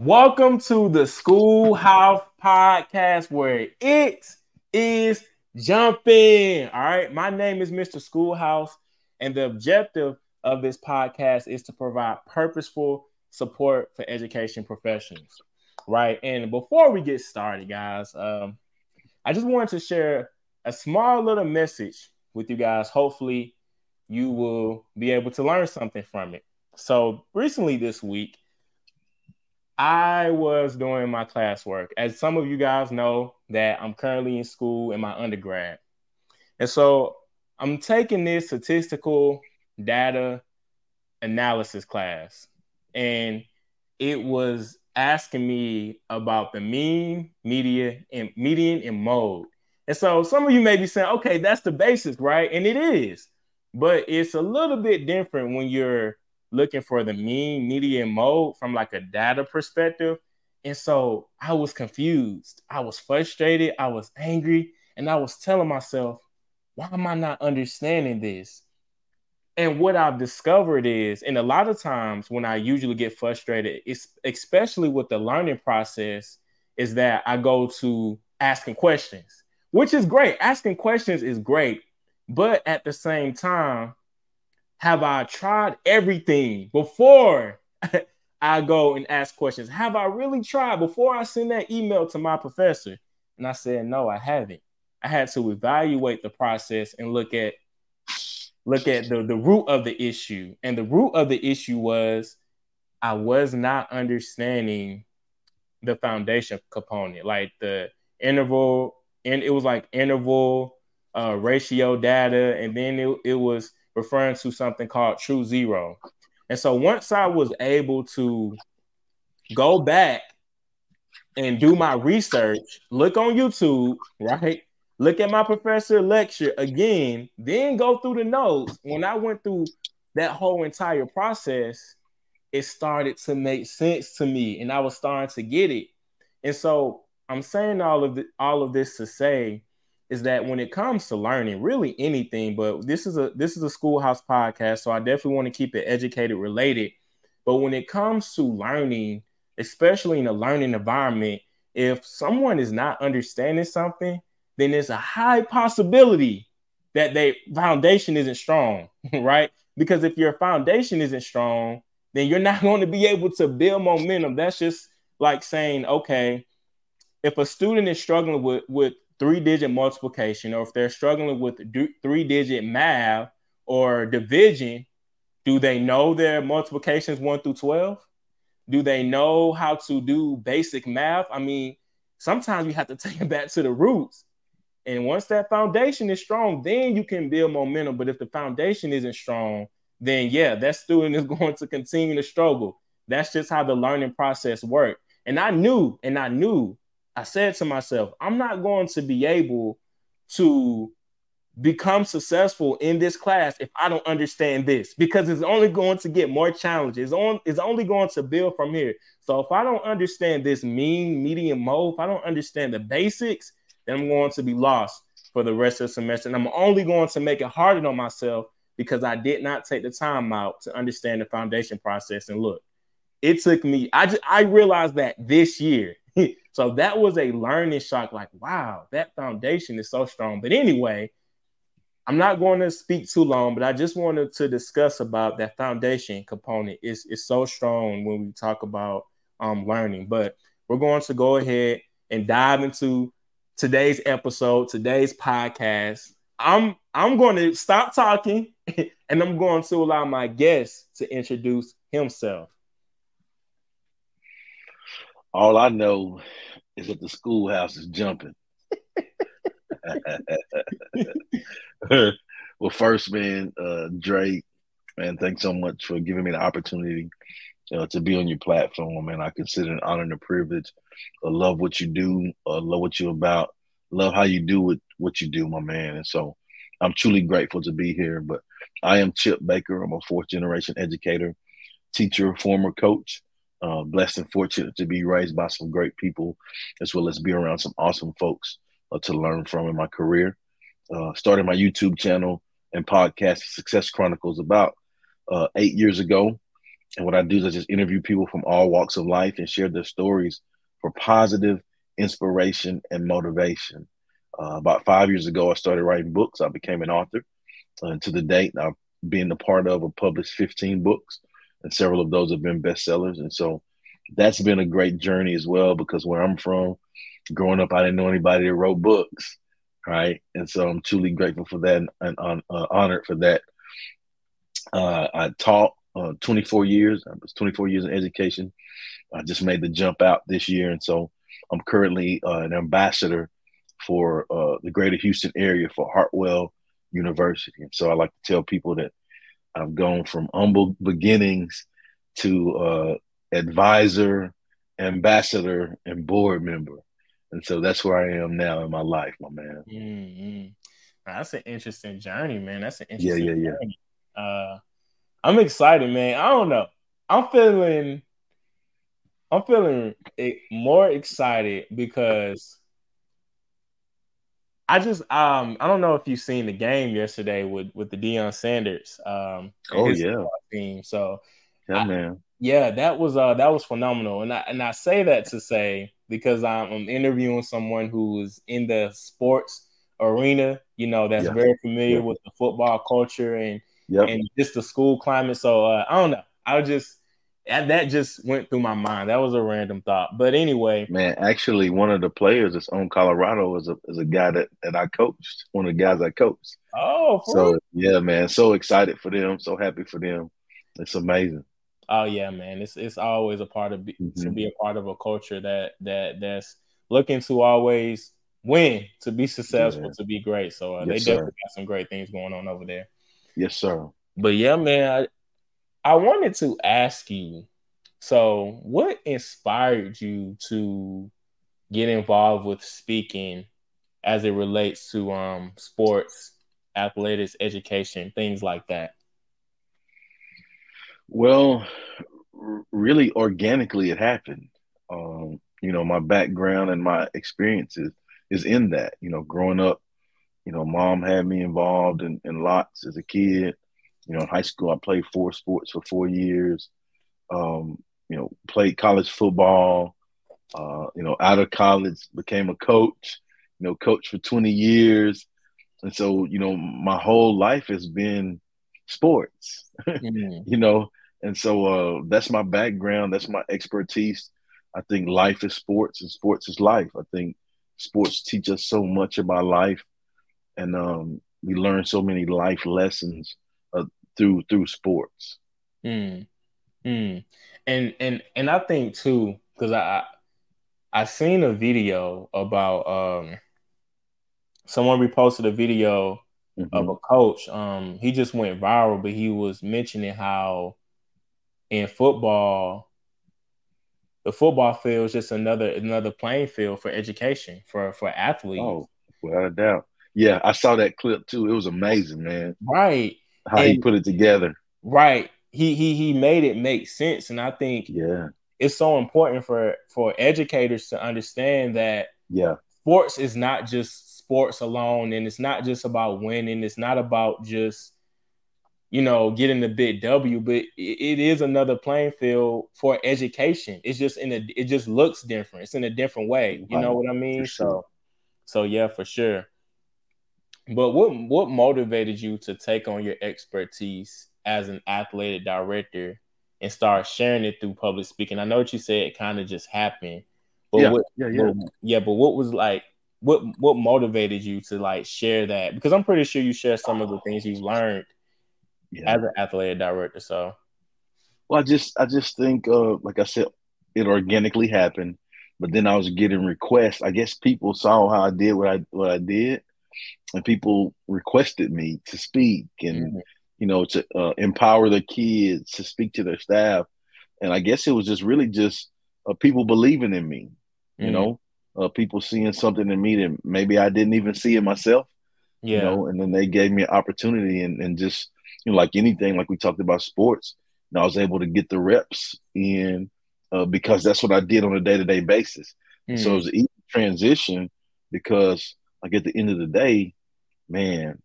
Welcome to the Schoolhouse Podcast where it is jumping. All right. My name is Mr. Schoolhouse, and the objective of this podcast is to provide purposeful support for education professionals. Right. And before we get started, guys, um, I just wanted to share a small little message with you guys. Hopefully, you will be able to learn something from it. So, recently this week, I was doing my classwork. As some of you guys know, that I'm currently in school in my undergrad. And so I'm taking this statistical data analysis class. And it was asking me about the mean, media, and median and mode. And so some of you may be saying, okay, that's the basics, right? And it is, but it's a little bit different when you're looking for the mean, median mode from like a data perspective. And so I was confused. I was frustrated. I was angry. And I was telling myself, why am I not understanding this? And what I've discovered is, and a lot of times when I usually get frustrated, especially with the learning process, is that I go to asking questions, which is great. Asking questions is great. But at the same time, have I tried everything before I go and ask questions? Have I really tried before I send that email to my professor? And I said, no, I haven't. I had to evaluate the process and look at look at the, the root of the issue. And the root of the issue was I was not understanding the foundation component, like the interval, and it was like interval uh, ratio data, and then it, it was referring to something called true zero. And so once I was able to go back and do my research, look on YouTube, right? Look at my professor lecture again, then go through the notes. When I went through that whole entire process, it started to make sense to me and I was starting to get it. And so I'm saying all of the, all of this to say is that when it comes to learning, really anything, but this is a this is a schoolhouse podcast, so I definitely want to keep it educated related. But when it comes to learning, especially in a learning environment, if someone is not understanding something, then there's a high possibility that their foundation isn't strong, right? Because if your foundation isn't strong, then you're not going to be able to build momentum. That's just like saying, okay, if a student is struggling with with three digit multiplication or if they're struggling with three digit math or division, do they know their multiplications 1 through 12? Do they know how to do basic math? I mean, sometimes we have to take it back to the roots. And once that foundation is strong, then you can build momentum. But if the foundation isn't strong, then yeah, that student is going to continue to struggle. That's just how the learning process works. And I knew, and I knew I said to myself, I'm not going to be able to become successful in this class if I don't understand this because it's only going to get more challenges. It's, on, it's only going to build from here. So if I don't understand this mean, medium mode, if I don't understand the basics, then I'm going to be lost for the rest of the semester. And I'm only going to make it harder on myself because I did not take the time out to understand the foundation process. And look, it took me, I just I realized that this year. So that was a learning shock. Like, wow, that foundation is so strong. But anyway, I'm not going to speak too long, but I just wanted to discuss about that foundation component. Is is so strong when we talk about um, learning. But we're going to go ahead and dive into today's episode, today's podcast. I'm I'm going to stop talking and I'm going to allow my guest to introduce himself. All I know is that the schoolhouse is jumping. well, first, man, uh, Drake, man, thanks so much for giving me the opportunity uh, to be on your platform, man. I consider an honor and a privilege. I love what you do. I love what you're about. Love how you do it, what you do, my man. And so I'm truly grateful to be here. But I am Chip Baker. I'm a fourth generation educator, teacher, former coach uh, blessed and fortunate to be raised by some great people, as well as be around some awesome folks uh, to learn from in my career. Uh, started my YouTube channel and podcast, Success Chronicles, about uh, eight years ago. And what I do is I just interview people from all walks of life and share their stories for positive inspiration and motivation. Uh, about five years ago, I started writing books. I became an author. Uh, to the date, I've been a part of or published 15 books, and several of those have been bestsellers. And so that's been a great journey as well because where I'm from, growing up, I didn't know anybody that wrote books, right? And so I'm truly grateful for that and, and uh, honored for that. Uh, I taught uh, 24 years. I was 24 years in education. I just made the jump out this year, and so I'm currently uh, an ambassador for uh, the Greater Houston area for Hartwell University. And so I like to tell people that I've gone from humble beginnings to uh, advisor, ambassador, and board member. And so that's where I am now in my life, my man. Mm-hmm. That's an interesting journey, man. That's an interesting yeah, yeah, journey. yeah. Uh, I'm excited, man. I don't know. I'm feeling, I'm feeling more excited because I just um I don't know if you've seen the game yesterday with with the Deion Sanders um oh yeah team. So yeah, I, man. Yeah, that was uh that was phenomenal. And I and I say that to say because I'm, I'm interviewing someone who is in the sports arena, you know, that's yeah. very familiar yeah. with the football culture and yep. and just the school climate. So uh, I don't know. I just that just went through my mind. That was a random thought. But anyway, man, actually, one of the players that's on Colorado is a is a guy that that I coached. One of the guys I coached. Oh, so real? yeah, man, so excited for them. So happy for them. It's amazing. Oh yeah, man. It's it's always a part of mm-hmm. to be a part of a culture that that that's looking to always win, to be successful, yeah. to be great. So uh, yes, they definitely sir. got some great things going on over there. Yes, sir. But yeah, man, I wanted to ask you so, what inspired you to get involved with speaking as it relates to um, sports, athletics, education, things like that? Well, really organically, it happened. Um, you know, my background and my experiences is in that. You know, growing up, you know, mom had me involved in, in lots as a kid. You know, in high school, I played four sports for four years. Um, you know, played college football. Uh, you know, out of college, became a coach. You know, coach for 20 years, and so you know, my whole life has been sports. Mm-hmm. you know, and so uh, that's my background. That's my expertise. I think life is sports, and sports is life. I think sports teach us so much about life, and um, we learn so many life lessons through through sports. Mm. Mm. And and and I think too, because I I seen a video about um someone reposted a video mm-hmm. of a coach. Um he just went viral, but he was mentioning how in football the football field is just another another playing field for education for for athletes. Oh, without a doubt. Yeah, I saw that clip too. It was amazing, man. Right how and, he put it together. Right. He he he made it make sense. And I think yeah, it's so important for for educators to understand that yeah, sports is not just sports alone, and it's not just about winning. It's not about just you know getting the big W, but it is another playing field for education. It's just in a it just looks different. It's in a different way. You know what I mean? Sure. So so yeah, for sure. But what what motivated you to take on your expertise as an athletic director and start sharing it through public speaking? I know what you said it kind of just happened. But yeah, what, yeah, yeah. But, yeah, but what was like what what motivated you to like share that? Because I'm pretty sure you share some of the things you learned yeah. as an athletic director. So well, I just I just think uh like I said, it organically happened. But then I was getting requests. I guess people saw how I did what I what I did and people requested me to speak and mm-hmm. you know to uh, empower the kids to speak to their staff and i guess it was just really just uh, people believing in me mm-hmm. you know uh, people seeing something in me that maybe i didn't even see in myself yeah. you know and then they gave me an opportunity and, and just you know like anything like we talked about sports and i was able to get the reps in uh, because that's what i did on a day-to-day basis mm-hmm. so it was an easy transition because like at the end of the day, man,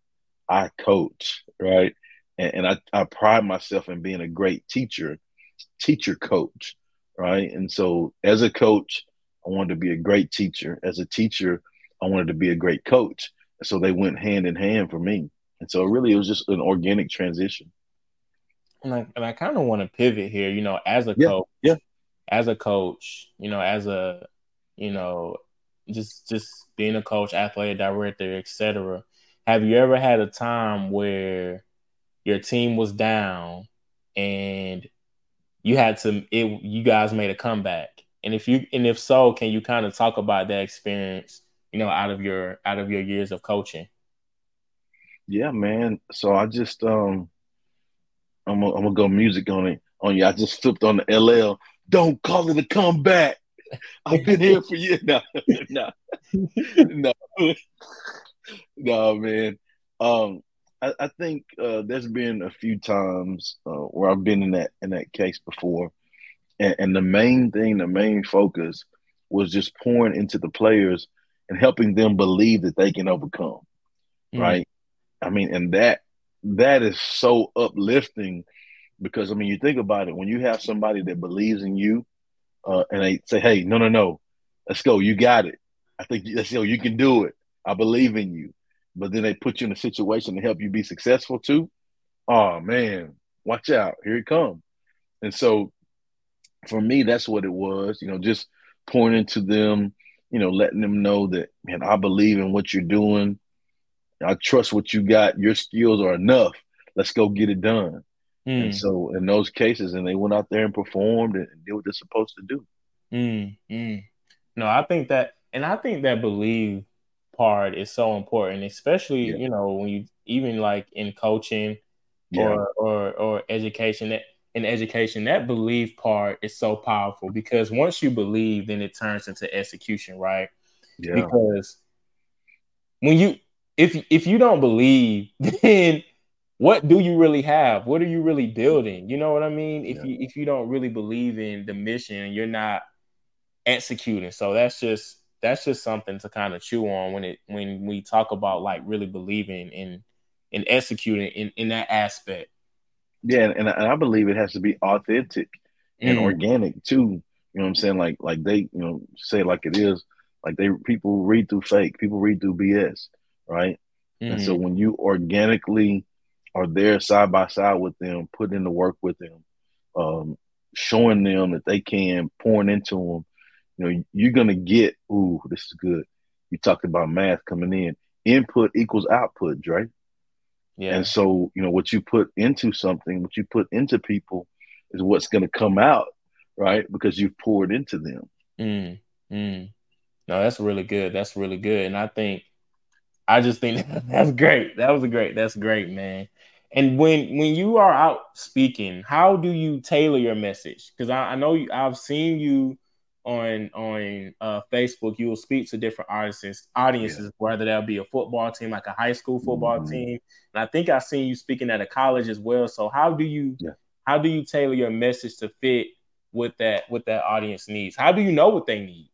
I coach, right? And, and I, I pride myself in being a great teacher. teacher coach, right? And so as a coach, I wanted to be a great teacher. As a teacher, I wanted to be a great coach. And so they went hand in hand for me. And so really it was just an organic transition. And I, and I kind of want to pivot here, you know, as a yeah, coach, yeah, as a coach, you know, as a, you know, just just being a coach, athletic director, etc. Have you ever had a time where your team was down and you had to it you guys made a comeback? And if you and if so, can you kind of talk about that experience, you know, out of your out of your years of coaching? Yeah, man. So I just um I'm I'm gonna go music on it on you. I just flipped on the LL. Don't call it a comeback. I've been here for you. No, no, no, no, man. Um, I, I think uh, there's been a few times uh, where I've been in that in that case before, and, and the main thing, the main focus was just pouring into the players and helping them believe that they can overcome. Mm. Right. I mean, and that that is so uplifting because I mean, you think about it when you have somebody that believes in you, uh, and they say, "Hey, no, no, no, let's go, you got it. I think let's go, you can do it. I believe in you." But then they put you in a situation to help you be successful too. Oh man, watch out, here it comes. And so, for me, that's what it was. You know, just pointing to them, you know, letting them know that man, I believe in what you're doing. I trust what you got. Your skills are enough. Let's go get it done. Mm. And so in those cases, and they went out there and performed and did what they're supposed to do. Mm, mm. No, I think that, and I think that believe part is so important, especially yeah. you know when you even like in coaching yeah. or or or education. That in education, that believe part is so powerful because once you believe, then it turns into execution, right? Yeah. Because when you if if you don't believe, then what do you really have? What are you really building? You know what I mean? If yeah. you if you don't really believe in the mission, you're not executing. So that's just that's just something to kind of chew on when it when we talk about like really believing in in executing in, in that aspect. Yeah, and, and I believe it has to be authentic and mm. organic too. You know what I'm saying? Like like they, you know, say like it is. Like they people read through fake, people read through BS, right? Mm-hmm. And so mm-hmm. when you organically are there side by side with them, putting in the work with them, um, showing them that they can, pouring into them, you know, you're gonna get. Ooh, this is good. You talked about math coming in. Input equals output, right? Yeah. And so, you know, what you put into something, what you put into people, is what's gonna come out, right? Because you've poured into them. Mm, mm. No, that's really good. That's really good. And I think I just think that's great. That was a great. That's great, man. And when when you are out speaking, how do you tailor your message? Because I, I, know you, I've seen you on on uh, Facebook. You will speak to different audiences, audiences, yeah. whether that be a football team, like a high school football mm-hmm. team, and I think I've seen you speaking at a college as well. So how do you yeah. how do you tailor your message to fit with that what that audience needs? How do you know what they need?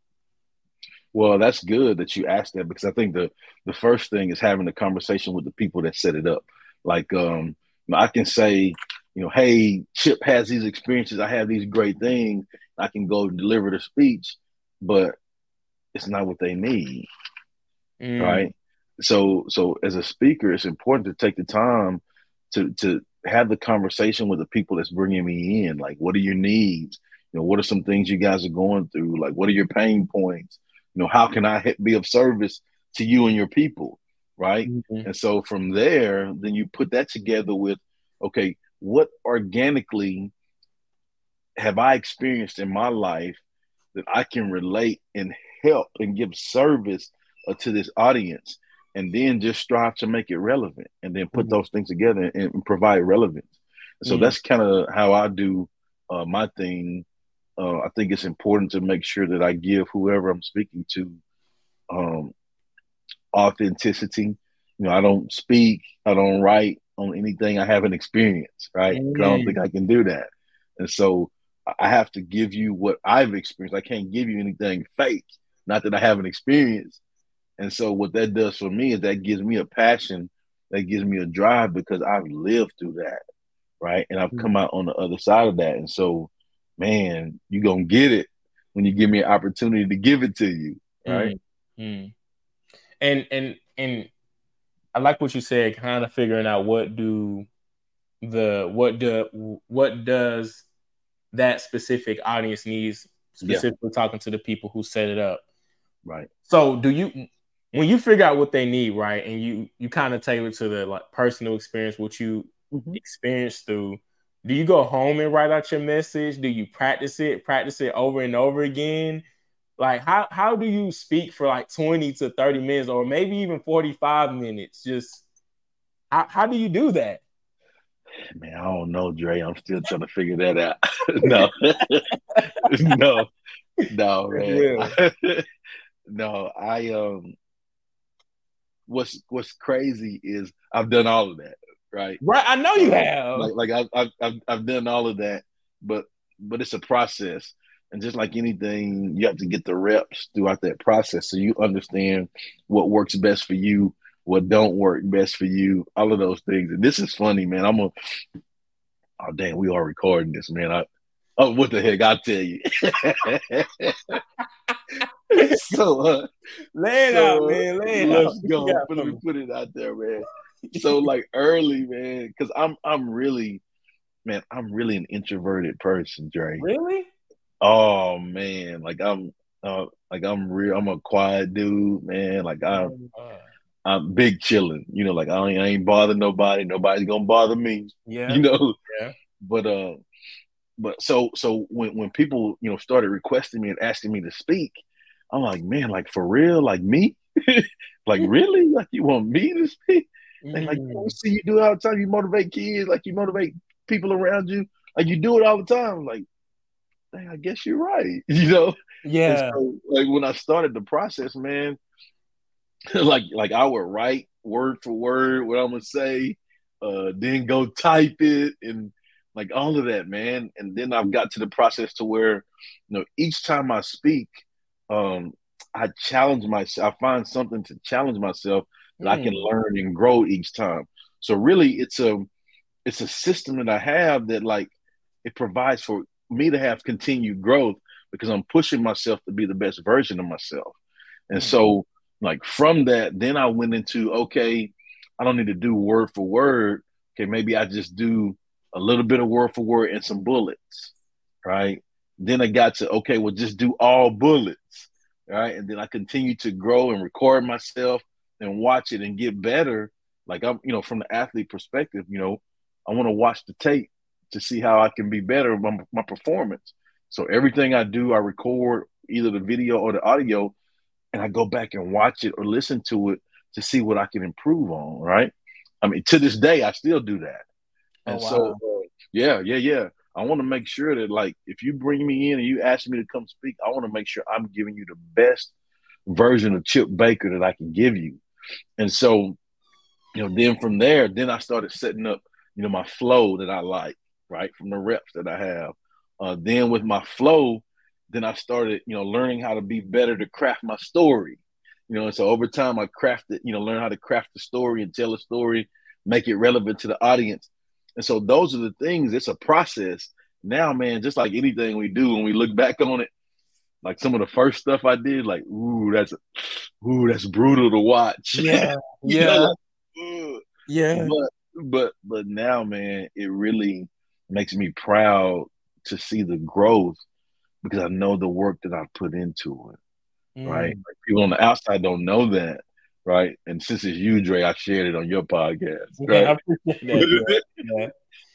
Well, that's good that you asked that because I think the the first thing is having a conversation with the people that set it up. Like, um, I can say, you know, hey, Chip has these experiences. I have these great things. I can go deliver the speech, but it's not what they need, mm. right? So, so as a speaker, it's important to take the time to to have the conversation with the people that's bringing me in. Like, what are your needs? You know, what are some things you guys are going through? Like, what are your pain points? You know, how can I be of service to you and your people? Right. Mm-hmm. And so from there, then you put that together with, okay, what organically have I experienced in my life that I can relate and help and give service uh, to this audience? And then just strive to make it relevant and then put mm-hmm. those things together and, and provide relevance. so mm-hmm. that's kind of how I do uh, my thing uh, I think it's important to make sure that I give whoever I'm speaking to um, authenticity. You know, I don't speak, I don't write on anything I haven't experienced, right? I don't think I can do that. And so I have to give you what I've experienced. I can't give you anything fake, not that I haven't experienced. And so what that does for me is that gives me a passion, that gives me a drive because I've lived through that, right? And I've mm-hmm. come out on the other side of that. And so man, you're gonna get it when you give me an opportunity to give it to you, right? Mm-hmm. And and and I like what you said, kind of figuring out what do the what do what does that specific audience needs specifically yeah. talking to the people who set it up right so do you when you figure out what they need right and you you kind of tailor to the like personal experience what you mm-hmm. experienced through do you go home and write out your message do you practice it practice it over and over again like how how do you speak for like 20 to 30 minutes or maybe even 45 minutes just how, how do you do that Man, I don't know, Dre. I'm still trying to figure that out. no, no, no, man. no, I um. What's What's crazy is I've done all of that, right? Right, I know you have. Like, like I've, I've I've I've done all of that, but but it's a process, and just like anything, you have to get the reps throughout that process, so you understand what works best for you what don't work best for you, all of those things. And this is funny, man. I'm a oh damn, we are recording this, man. I oh what the heck, I'll tell you. so uh lay it so, out, man. Lay it let's out. go. Put it, put it out there, man. So like early, man, because I'm I'm really man, I'm really an introverted person, Dre. Really? Oh man, like I'm uh, like I'm real. I'm a quiet dude, man. Like I'm, oh, I'm big chilling. You know, like I ain't, I ain't bother nobody. Nobody's gonna bother me. Yeah. You know. Yeah. But uh, but so so when when people you know started requesting me and asking me to speak, I'm like, man, like for real, like me, like really, like you want me to speak? Mm. And like you see you do it all the time. You motivate kids, like you motivate people around you, like you do it all the time. Like, dang, I guess you're right. You know. Yeah. So, like when I started the process, man like like I would write word for word what I'm gonna say, uh, then go type it and like all of that, man. And then I've got to the process to where, you know, each time I speak, um, I challenge myself. I find something to challenge myself that mm. I can mm. learn and grow each time. So really, it's a it's a system that I have that like it provides for me to have continued growth because I'm pushing myself to be the best version of myself. And mm. so like from that, then I went into okay, I don't need to do word for word. Okay, maybe I just do a little bit of word for word and some bullets, right? Then I got to okay, well, just do all bullets, right? And then I continue to grow and record myself and watch it and get better. Like I'm, you know, from the athlete perspective, you know, I want to watch the tape to see how I can be better my, my performance. So everything I do, I record either the video or the audio and I go back and watch it or listen to it to see what I can improve on. Right. I mean, to this day, I still do that. Oh, and oh, wow. so, uh, yeah, yeah, yeah. I want to make sure that, like, if you bring me in and you ask me to come speak, I want to make sure I'm giving you the best version of Chip Baker that I can give you. And so, you know, then from there, then I started setting up, you know, my flow that I like, right, from the reps that I have. Uh, then with my flow, then I started, you know, learning how to be better to craft my story. You know, and so over time I crafted, you know, learn how to craft the story and tell a story, make it relevant to the audience. And so those are the things, it's a process. Now, man, just like anything we do, when we look back on it, like some of the first stuff I did, like, ooh, that's ooh, that's brutal to watch. Yeah. yeah. Know? yeah. But but but now, man, it really makes me proud to see the growth because I know the work that I put into it. Mm. Right. Like people on the outside don't know that. Right. And since it's you, Dre, I shared it on your podcast. Right? Yeah, I appreciate that. yeah.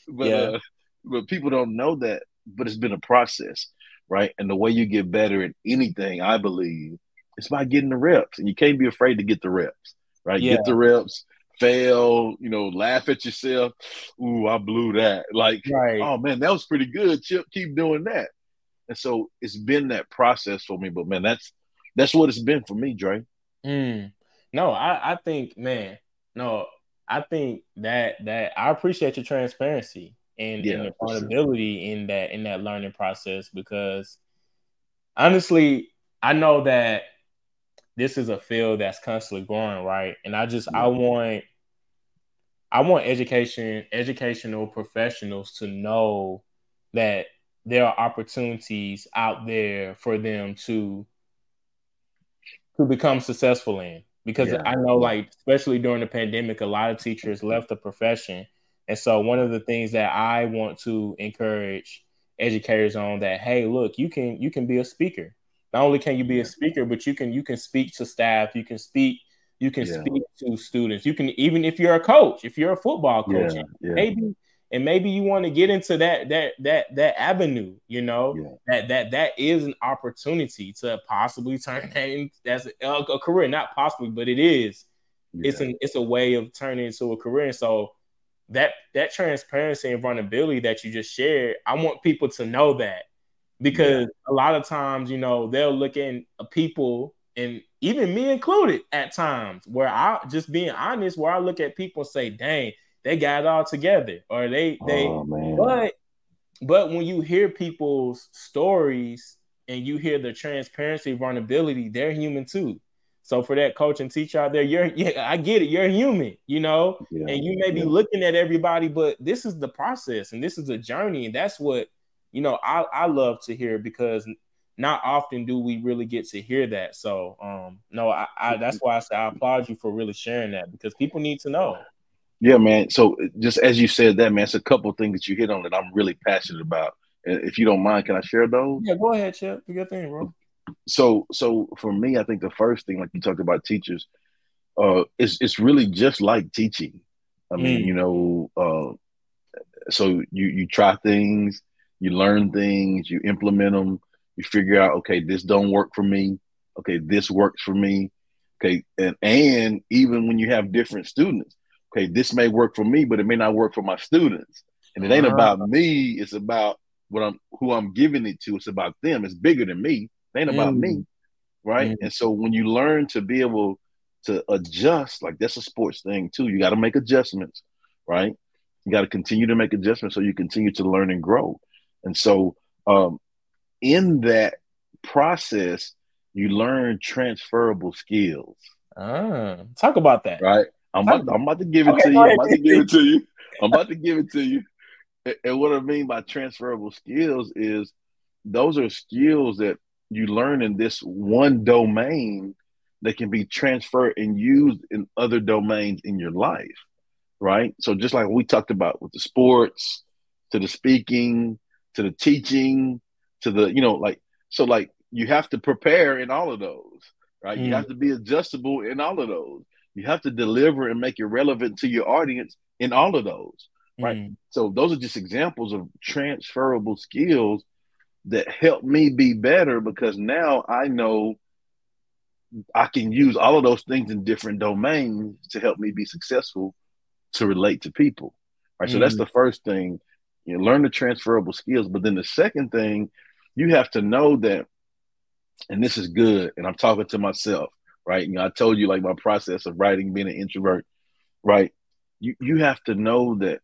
but yeah. Uh, but people don't know that. But it's been a process, right? And the way you get better at anything, I believe, is by getting the reps. And you can't be afraid to get the reps, right? Yeah. Get the reps, fail, you know, laugh at yourself. Ooh, I blew that. Like, right. oh man, that was pretty good. Chip, keep doing that. And so it's been that process for me. But man, that's that's what it's been for me, Dre. Mm. No, I, I think, man, no, I think that that I appreciate your transparency and, yeah, and accountability sure. in that in that learning process because honestly, I know that this is a field that's constantly growing, right? And I just yeah. I want I want education, educational professionals to know that there are opportunities out there for them to to become successful in because yeah. I know like especially during the pandemic a lot of teachers left the profession and so one of the things that I want to encourage educators on that hey look you can you can be a speaker not only can you be a speaker but you can you can speak to staff you can speak you can yeah. speak to students you can even if you're a coach if you're a football coach yeah. maybe and maybe you want to get into that that that that avenue you know yeah. that that that is an opportunity to possibly turn that into that's a, a, career not possibly but it is yeah. it's an it's a way of turning into a career and so that that transparency and vulnerability that you just shared i want people to know that. Because yeah. a lot of times you know they'll look in people and even me included at times where i just being honest where i look at people and say dang they got it all together or they they oh, but but when you hear people's stories and you hear the transparency vulnerability they're human too so for that coach and teacher out there you're yeah i get it you're human you know yeah, and you may be yeah. looking at everybody but this is the process and this is a journey and that's what you know i i love to hear because not often do we really get to hear that so um no i, I that's why i say i applaud you for really sharing that because people need to know yeah, man. So just as you said that, man, it's a couple things that you hit on that I'm really passionate about. If you don't mind, can I share those? Yeah, go ahead, Chip. Do your thing, bro. So, so for me, I think the first thing, like you talked about teachers, uh, it's it's really just like teaching. I mean, mm. you know, uh, so you you try things, you learn things, you implement them, you figure out, okay, this don't work for me. Okay, this works for me. Okay, and and even when you have different students, okay, this may work for me, but it may not work for my students. And it ain't uh-huh. about me. It's about what I'm who I'm giving it to. It's about them. It's bigger than me. It ain't about mm. me. Right. Mm. And so when you learn to be able to adjust, like that's a sports thing too. You got to make adjustments, right? You got to continue to make adjustments so you continue to learn and grow. And so um in that process, you learn transferable skills. Ah, talk about that. Right. I'm about, I'm about to give it okay, to you. I'm about to give it to you. I'm about to give it to you. And what I mean by transferable skills is those are skills that you learn in this one domain that can be transferred and used in other domains in your life. Right. So just like we talked about with the sports, to the speaking, to the teaching, to the, you know, like so like you have to prepare in all of those, right? Mm. You have to be adjustable in all of those. You have to deliver and make it relevant to your audience in all of those, right? Mm. So those are just examples of transferable skills that help me be better because now I know I can use all of those things in different domains to help me be successful to relate to people. Right. Mm. So that's mm. the first thing. You know, learn the transferable skills. But then the second thing, you have to know that, and this is good, and I'm talking to myself, right? You know, I told you like my process of writing, being an introvert, right? You you have to know that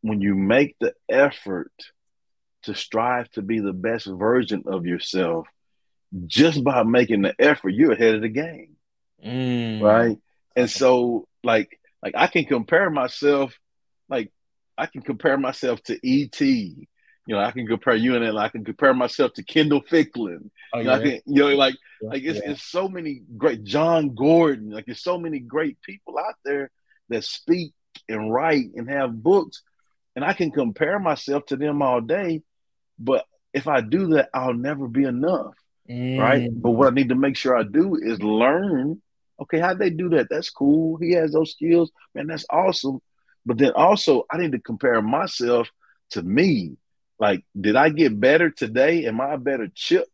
when you make the effort to strive to be the best version of yourself, just by making the effort, you're ahead of the game. Mm. Right. And so like like I can compare myself, like I can compare myself to ET you know, I can compare you and I can compare myself to Kendall Ficklin. Oh, you, know, yeah. can, you know, like like it's, yeah. it's so many great Jon Gordon. Like there's so many great people out there that speak and write and have books, and I can compare myself to them all day. But if I do that, I'll never be enough, mm. right? But what I need to make sure I do is learn. Okay, how they do that? That's cool. He has those skills, man. That's awesome. But then also, I need to compare myself to me like, did I get better today? Am I a better chip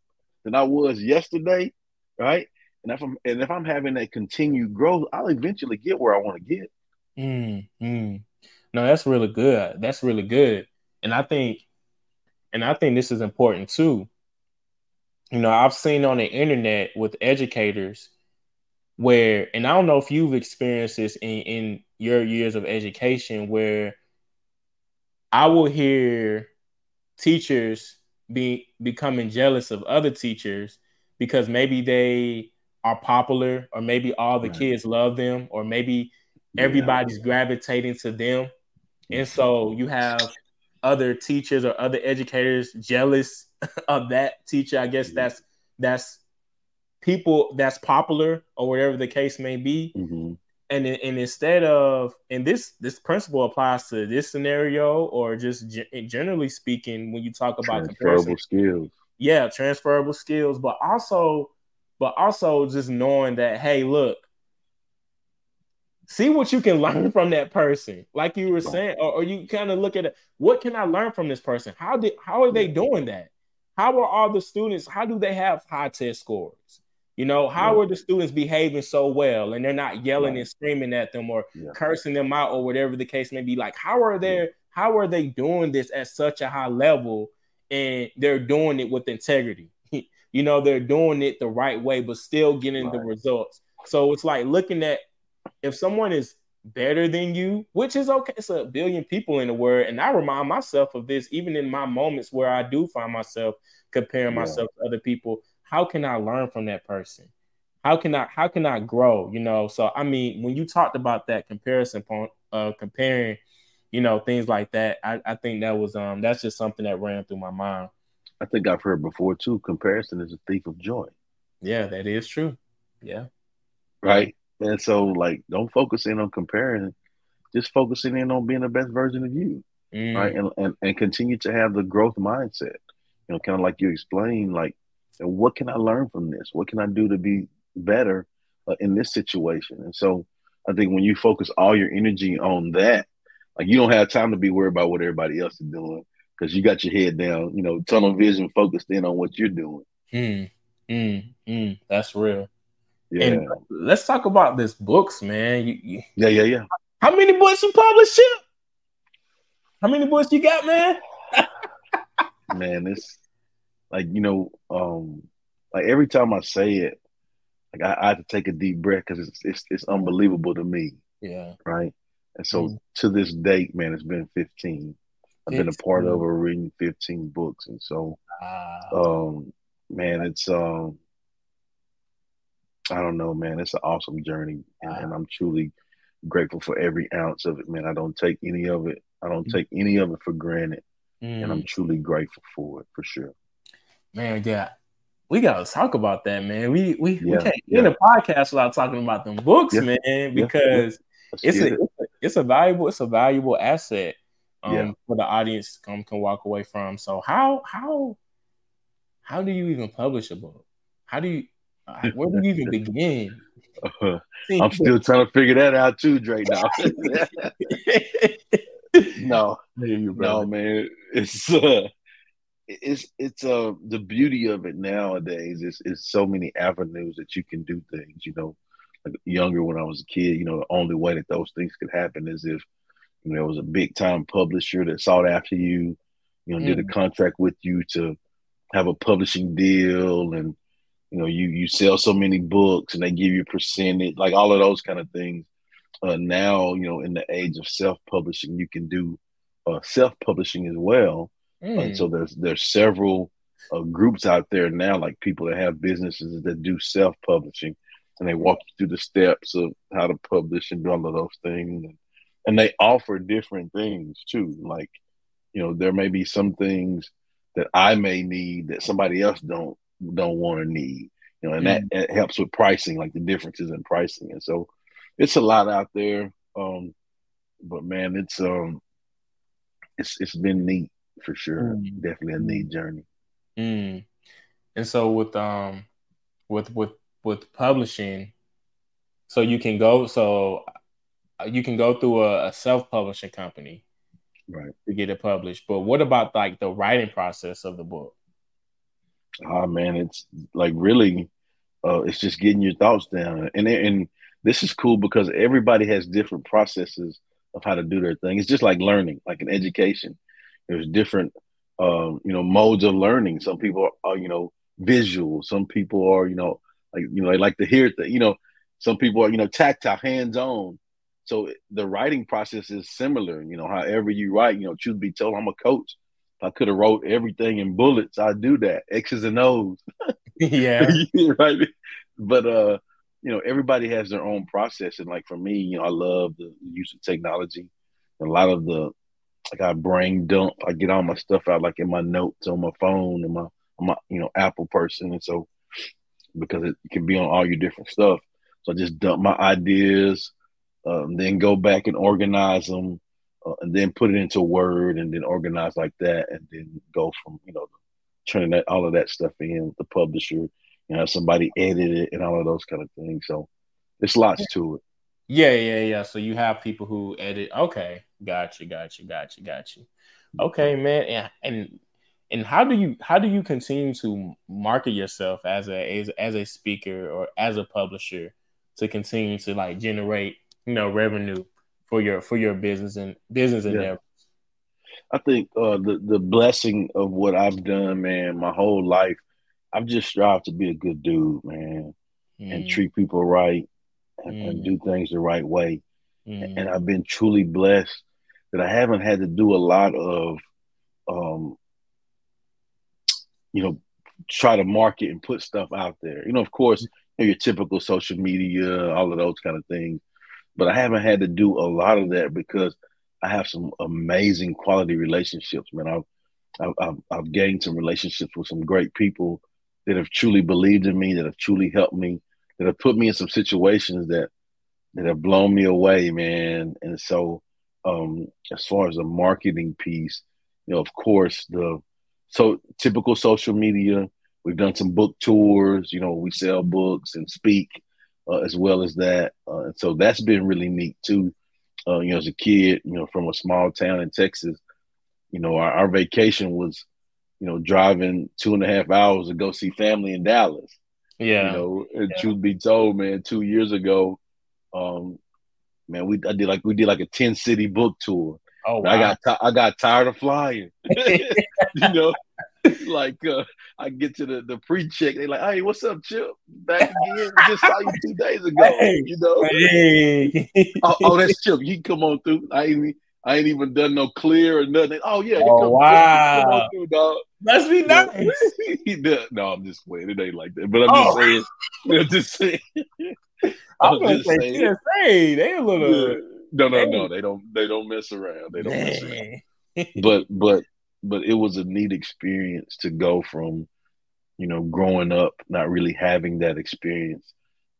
than I was yesterday? Right. And if I'm and if I'm having that continued growth, I'll eventually get where I want to get. Mm, mm. No, that's really good. That's really good. And I think, and I think this is important too. You know, I've seen on the internet with educators where, and I don't know if you've experienced this in, in your years of education, where I will hear teachers be becoming jealous of other teachers because maybe they are popular or maybe all the right. kids love them or maybe everybody's yeah. gravitating to them and so you have other teachers or other educators jealous of that teacher. I guess mm-hmm. that's that's people that's popular or whatever the case may be. Mm-hmm. And and instead of and this this principle applies to this scenario or just g- generally speaking when you talk about transferable skills. Yeah, transferable skills, but also but also just knowing that hey, look, see what you can learn from that person. Like you were saying or, or you kind of look at it what can i learn from this person? How did how are they doing that? How are all the students how do they have high test scores? You know how are the students behaving so well and they're not yelling right. and screaming at them or yeah. cursing them out or whatever the case may be? Like how are they yeah. how are they doing this at such a high level and they're doing it with integrity? You know they're doing it the right way but still getting right. the results. So it's like looking at if someone is better than you, which is okay, it's a billion people in the world. And I remind myself of this even in my moments where I do find myself comparing yeah. myself to other people. How can I learn from that person? How can I how can I grow? You know, so I mean, when you talked about that comparison point, uh comparing, you know, things like that, I, I think that was um that's just something that ran through my mind. I think I've heard before too. Comparison is a thief of joy. Yeah, that is true. Yeah. Right. And so, like, don't focus in on comparing, just focusing in on being the best version of you, mm. right? And, and and continue to have the growth mindset. You know, kind of like you explained, like, what can I learn from this? What can I do to be better uh, in this situation? And so, I think when you focus all your energy on that, like, you don't have time to be worried about what everybody else is doing because you got your head down, you know, tunnel vision, focused in on what you're doing. Mm, mm, mm. That's real. Yeah. And let's talk about this books, man. You, you, yeah, yeah, yeah. How many books you published? How many books you got, man? man, it's like you know, um, like every time I say it, like I, I have to take a deep breath because it's, it's it's unbelievable to me. Yeah. Right. And so mm. to this date, man, it's been 15. I've 15. been a part of or reading 15 books. And so um man, it's um I don't know, man. It's an awesome journey, and, and, I'm truly grateful for every ounce of it, man. I don't take any of it. I don't take any of it for granted, mm. and I'm mm. truly grateful for it for sure. Man, yeah, we gotta talk about that, man. We we, yeah, we can't yeah. in a podcast without talking about them books, yeah. man, because it's a, it. it's a, it's a valuable it's a valuable asset um, for the audience um, can walk away from. So how how how do you even publish a book? How do you where do you even begin? Uh, I'm still trying to figure that out too, Drake. Now, no, no, man, it's uh, it's it's uh the beauty of it nowadays is is so many avenues that you can do things. You know, like younger when I was a kid, you know, the only way that those things could happen is if you know there was a big time publisher that sought after you, you know, mm. did a mm. contract with you to have a publishing deal and you know you you sell so many books and they give you a percentage like all of those kind of things. Uh, now you know in the age of self-publishing you can do uh, self-publishing as well. Mm. uh, so there's there's several uh, groups out there now like people that have businesses that do self-publishing and they walk you through the steps of how to publish and do all of those things. And, and they offer different things too like you know there may be some things that i may need that somebody else don't don't want to need. You know, and mm that, helps with pricing, like the differences in pricing. And so it's a lot out there. Um, but man, it's um it's it's been neat for sure. Mm. Definitely a neat journey. Mm. And so with um with with with publishing, so you can go so you can go through a, a self-publishing company right to get it published. But what about like the writing process of the book? Oh man, it's like really, uh, it's just getting your thoughts down, and and this is cool because everybody has different processes of how to do their thing. It's just like learning, like an education. There's different, um, you know, modes of learning. Some people are, you know, visual. Some people are, you know, like you know, they like to hear it. You know, some people are, you know, tactile, hands on. So the writing process is similar. You know, however you write, you know, truth be told, I'm a coach. If I could have wrote everything in bullets, I'd do that. X's and O's. yeah. right. But uh, you know, everybody has their own process. And like for me, you know, I love the use of technology. And A lot of the like I brain dump. I get all my stuff out like in my notes on my phone and my I'm a you know Apple person, and so because it can be on all your different stuff. So I just dump my ideas, um, then go back and organize them, uh, and then put it into Word, and then organize like that, and then go from you know turning that all of that stuff in the publisher, you know, somebody edit it and all of those kind of things. So there's lots to it. Yeah, yeah, yeah. So you have people who edit. Okay, got you, got you, got you, got you. Okay, man. And and and how do you how do you continue to market yourself as a as, as a speaker or as a publisher to continue to like generate you know revenue for your for your business and business yeah. endeavors? I think uh, the the blessing of what I've done, man, my whole life, I've just strived to be a good dude, man, mm. and treat people right and, mm. and, do things the right way. Mm. And I've been truly blessed that I haven't had to do a lot of, um, you know, try to market and put stuff out there. You know, of course, you know, your typical social media, all of those kind of things. But I haven't had to do a lot of that because I have some amazing quality relationships, man. I've, I've, I've gained some relationships with some great people that have truly believed in me, that have truly helped me, that have put me in some situations that that have blown me away, man. And so, um, as far as the marketing piece, you know, of course, the so typical social media. We've done some book tours. You know, we sell books and speak uh, as well as that. Uh, and so that's been really neat too uh, you know, as a kid, you know, from a small town in Texas, you know, our, our vacation was, you know, driving two and a half hours to go see family in Dallas. Yeah. You know, and yeah. truth be told, man, two years ago, um, man, we I did like we did like a 10 city book tour. Oh, wow. I got t- I got tired of flying. you know, like uh, I get to the, the pre-check, they like, hey, what's up, Chip? Back again. just saw you two days ago. Hey, you know? Hey. oh, oh, that's Chip. You come on through. I ain't I ain't even done no clear or nothing. Oh yeah, oh, come, wow. Come on through, dog. Must be nice. no, I'm just playing. It ain't like that. But I'm oh. just saying. I'm just saying. I'm, I'm just saying. TSA, they a little. Yeah. No, no, no. They don't. They don't mess around. They don't Man. mess around. But, but but it was a neat experience to go from, you know, growing up not really having that experience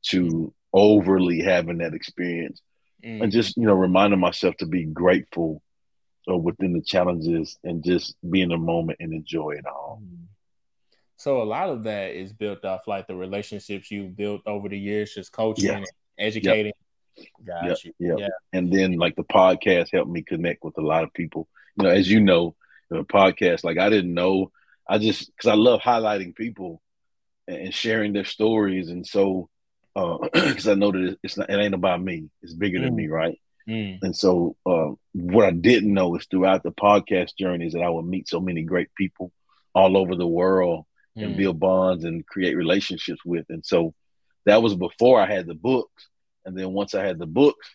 to overly having that experience, mm. and just you know reminding myself to be grateful uh, within the challenges and just be in the moment and enjoy it all. Mm. So a lot of that is built off like the relationships you built over the years, just coaching, educating. Yep. Got yep. you. Yep. Yeah. And then like the podcast helped me connect with a lot of people. You know, as you know, the podcast. Like I didn't know. I just because I love highlighting people and sharing their stories, and so because uh, I know that it's not it ain't about me. It's bigger mm. than me, right? Mm. And so uh, what I didn't know is throughout the podcast journeys that I would meet so many great people all over the world mm. and build bonds and create relationships with. And so that was before I had the books. And then once I had the books,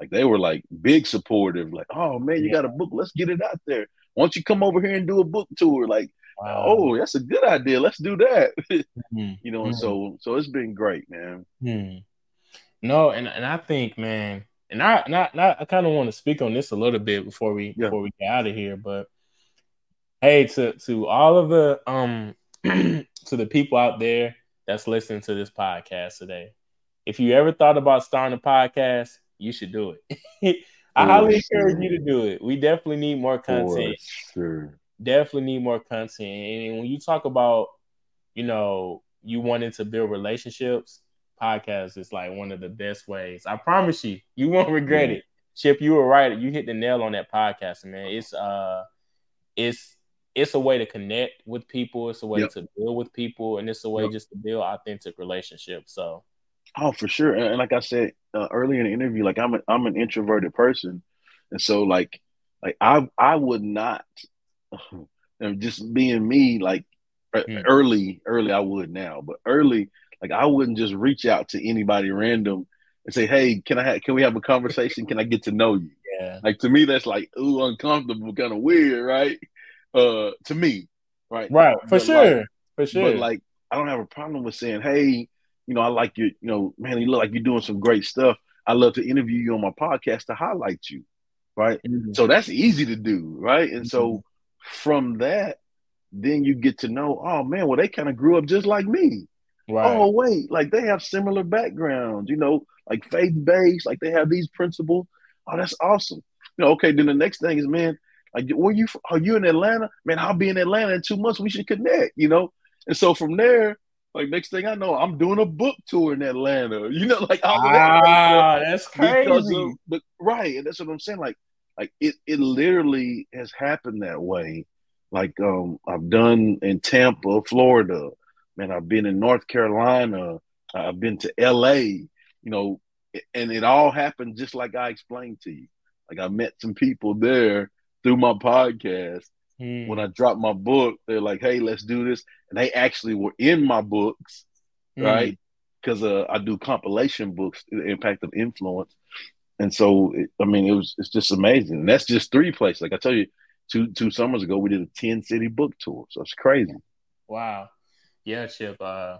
like they were like big supportive, like, oh man, you yeah. got a book, let's get it out there why don't you come over here and do a book tour? Like, wow. oh, that's a good idea. Let's do that. mm-hmm. You know, mm-hmm. so so it's been great, man. Mm-hmm. No, and, and I think, man, and I not not I kind of want to speak on this a little bit before we yeah. before we get out of here, but hey, to to all of the um to the people out there that's listening to this podcast today, if you ever thought about starting a podcast, you should do it. I highly sure. encourage you to do it. We definitely need more content. sure. Definitely need more content. And when you talk about, you know, you wanting to build relationships, podcast is like one of the best ways. I promise you, you won't regret yeah. it. Chip, you were right. You hit the nail on that podcast, man. It's uh it's it's a way to connect with people, it's a way yep. to build with people, and it's a way yep. just to build authentic relationships. So Oh, for sure. And, and like I said uh, earlier in the interview, like I'm a, I'm an introverted person, and so like like I I would not, just being me, like mm. early early I would now, but early like I wouldn't just reach out to anybody random and say, hey, can I ha- can we have a conversation? Can I get to know you? Yeah. Like to me, that's like ooh uncomfortable, kind of weird, right? Uh, to me, right? Right, for but sure, like, for sure. But like I don't have a problem with saying, hey you know, I like you, you know, man, you look like you're doing some great stuff. I love to interview you on my podcast to highlight you. right? Mm-hmm. So that's easy to do, right? And mm-hmm. so from that, then you get to know, oh man, well they kind of grew up just like me. Right. Oh wait, like they have similar backgrounds, you know, like faith based, like they have these principles. Oh, that's awesome. You know, okay. Then the next thing is, man, like where you are you in Atlanta? Man, I'll be in Atlanta in two months. We should connect, you know. And so from there, like next thing I know, I'm doing a book tour in Atlanta. You know, like all ah, that that's crazy. Of, but right, and that's what I'm saying. Like, like it it literally has happened that way. Like um, I've done in Tampa, Florida. Man, I've been in North Carolina. I've been to L.A. You know, and it all happened just like I explained to you. Like I met some people there through my podcast. Mm. When I dropped my book, they're like, "Hey, let's do this," and they actually were in my books, mm. right? Because uh, I do compilation books, the impact of influence, and so it, I mean, it was it's just amazing. And that's just three places. Like I tell you, two two summers ago, we did a ten city book tour, so it's crazy. Wow, yeah, Chip. Uh,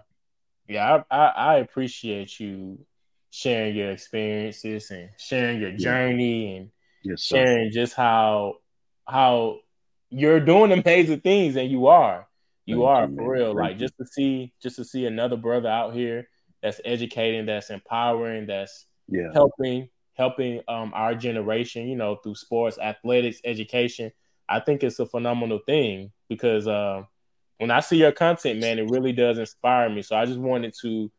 yeah, I, I, I appreciate you sharing your experiences and sharing your journey and yes, sharing just how how you're doing amazing things and you are. You Thank are you, for real. Like just to see just to see another brother out here that's educating that's empowering that's yeah. helping helping um our generation you know through sports athletics education. I think it's a phenomenal thing because uh, when i see your content man it really does inspire me. So i just wanted to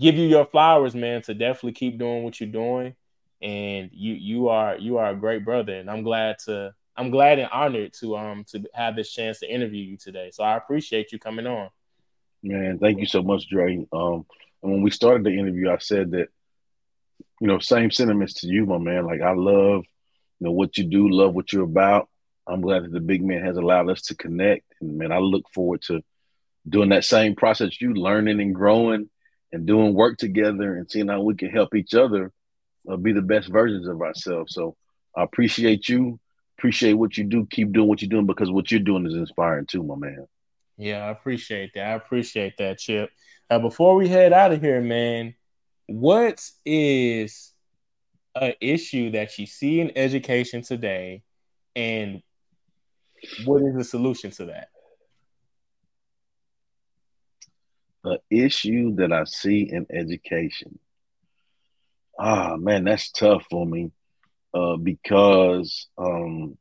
give you your flowers man to definitely keep doing what you're doing. And you you are you are a great brother and i'm glad to I'm glad and honored to um to have this chance to interview you today. So I appreciate you coming on. Man, thank you so much, Dre. Um, and when we started the interview, I said that, you know, same sentiments to you, my man. Like I love, you know, what you do, love what you're about. I'm glad that the big man has allowed us to connect, and man, I look forward to doing that same process. You learning and growing, and doing work together, and seeing how we can help each other uh, be the best versions of ourselves. So I appreciate you appreciate what you do. Keep doing what you're doing because what you're doing is inspiring too, my man. Yeah, I appreciate that. I appreciate that, Chip. Uh, before we head out of here, man, what is an issue that you see in education today, and what is the solution to that? The issue that I see in education. Ah, man, that's tough for me uh, because um,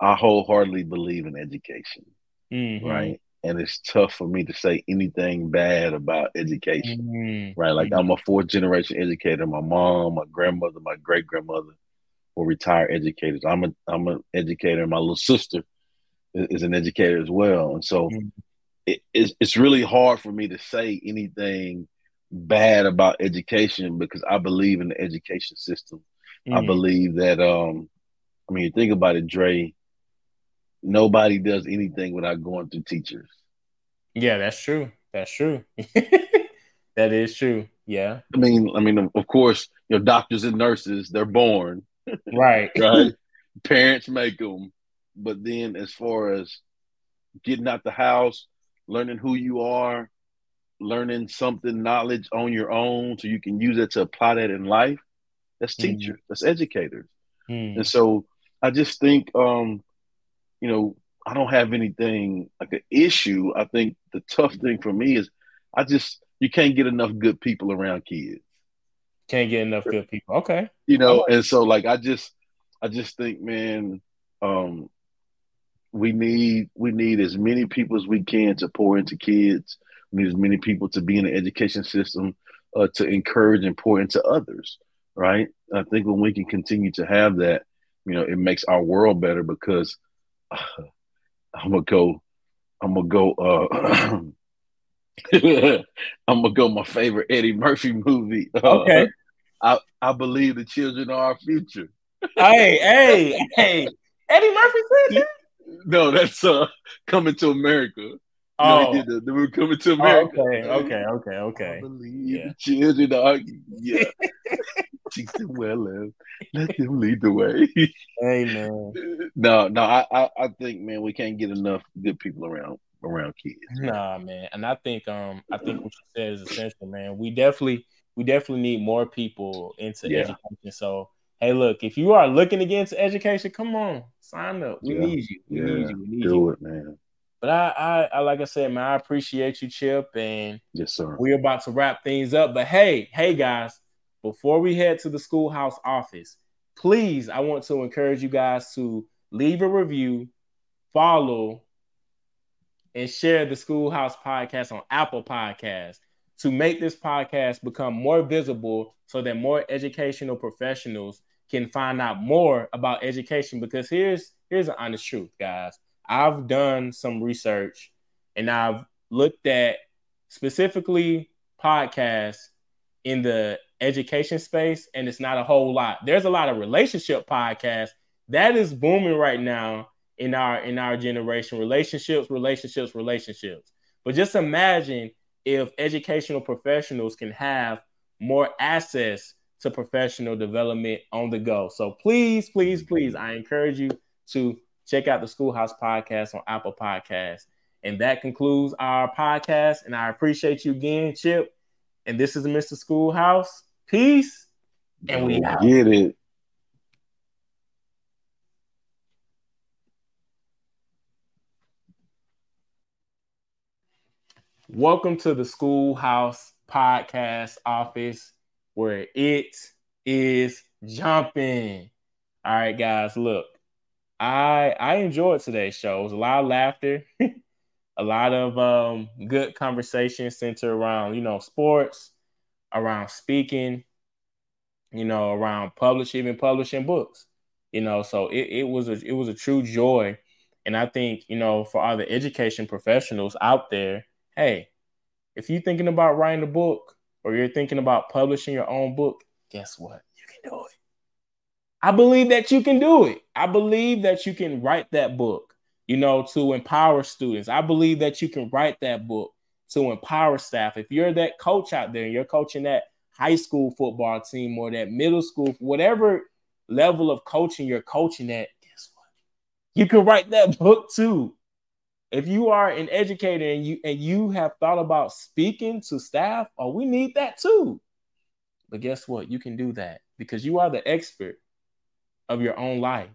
I wholeheartedly believe in education, mm-hmm. right? And it's tough for me to say anything bad about education, mm-hmm. right? Like mm-hmm. I'm a fourth generation educator. My mom, my grandmother, my great grandmother were retired educators. I'm a I'm an educator. My little sister is, is an educator as well, and so mm-hmm. it, it's it's really hard for me to say anything bad about education because I believe in the education system Mm. I believe that um I mean think about it, Dre, nobody does anything without going through teachers. Yeah, that's true. That's true. that is true. Yeah. I mean, I mean, of course, you know, doctors and nurses, they're born. Right. right. Parents make them. But then as far as getting out the house, learning who you are, learning something, knowledge on your own so you can use it to apply that in life, that's mm-hmm. teachers. Mm. That's educators. Mm. And so I just think, um, you know, I don't have anything like an issue. I think the tough thing for me is I just you can't get enough good people around kids. Can't get enough good people. Okay. You know, and so like I just I just think, man, um, we need we need as many people as we can to pour into kids. We need as many people to be in the education system uh, to encourage and pour into others right? I think when we can continue to have that, you know, it makes our world better because uh, I'm gonna go, I'm gonna go, uh, I'm gonna go. My favorite Eddie Murphy movie. Okay. Uh, I I believe the children are our future. hey, hey, hey! Eddie Murphy said that. No, that's uh coming to America. Oh, know, the, we're coming to America. Oh, okay, okay, okay, okay. I believe yeah. the children are. Yeah. teach them well and let them lead the way. Amen. No, no, I, I, I think man, we can't get enough good people around around kids. Nah, man. And I think um I think what you said is essential, man. We definitely we definitely need more people into yeah. education. So hey, look, if you are looking against education, come on, sign up. We Yeah. need you. We Yeah, need you. We need do you. it, man. But I, I, I, like I said, man, I appreciate you, Chip, and Yes, sir. we're about to wrap things up. But hey, hey, guys, before we head to the schoolhouse office, please, I want to encourage you guys to leave a review, follow, and share the Schoolhouse podcast on Apple Podcasts to make this podcast become more visible so that more educational professionals can find out more about education because here's here's an honest truth guys i've done some research and i've looked at specifically podcasts in the education space and it's not a whole lot. There's a lot of relationship podcasts. That is booming right now in our in our generation. Relationships relationships relationships. But just imagine if educational professionals can have more access to professional development on the go. So please, please, please, I encourage you to check out the Schoolhouse Podcast on Apple Podcasts. And that concludes our podcast. And I appreciate you again, Chip. And this is Mr. Schoolhouse. Peace. And we out. get it. Welcome to the Schoolhouse Podcast office where it is jumping. All right, guys, look, I I enjoyed today's show. It was a lot of laughter, a lot of um, good conversation centered around you know sports, around speaking, you know, around publishing, even publishing books. You know, so it, it was a it was a true joy. And I think, you know, for all the education professionals out there, hey, if you're thinking about writing a book or you're thinking about publishing your own book, guess what? You can do it. I believe that you can do it. I believe that you can write that book, you know, to empower students. I believe that you can write that book to empower staff. If you're that coach out there and you're coaching that high school football team or that middle school, whatever level of coaching you're coaching at, guess what? You can write that book too. If you are an educator and you and you have thought about speaking to staff, oh, we need that too. But guess what? You can do that because you are the expert of your own life.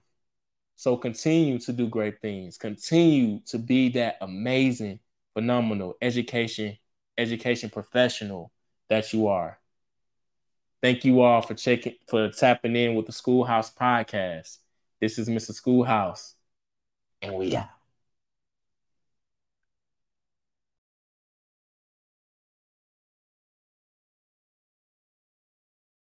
So continue to do great things. Continue to be that amazing, phenomenal education, education professional that you are. Thank you all for checking for tapping in with the Schoolhouse Podcast. This is Mr. Schoolhouse, and we out.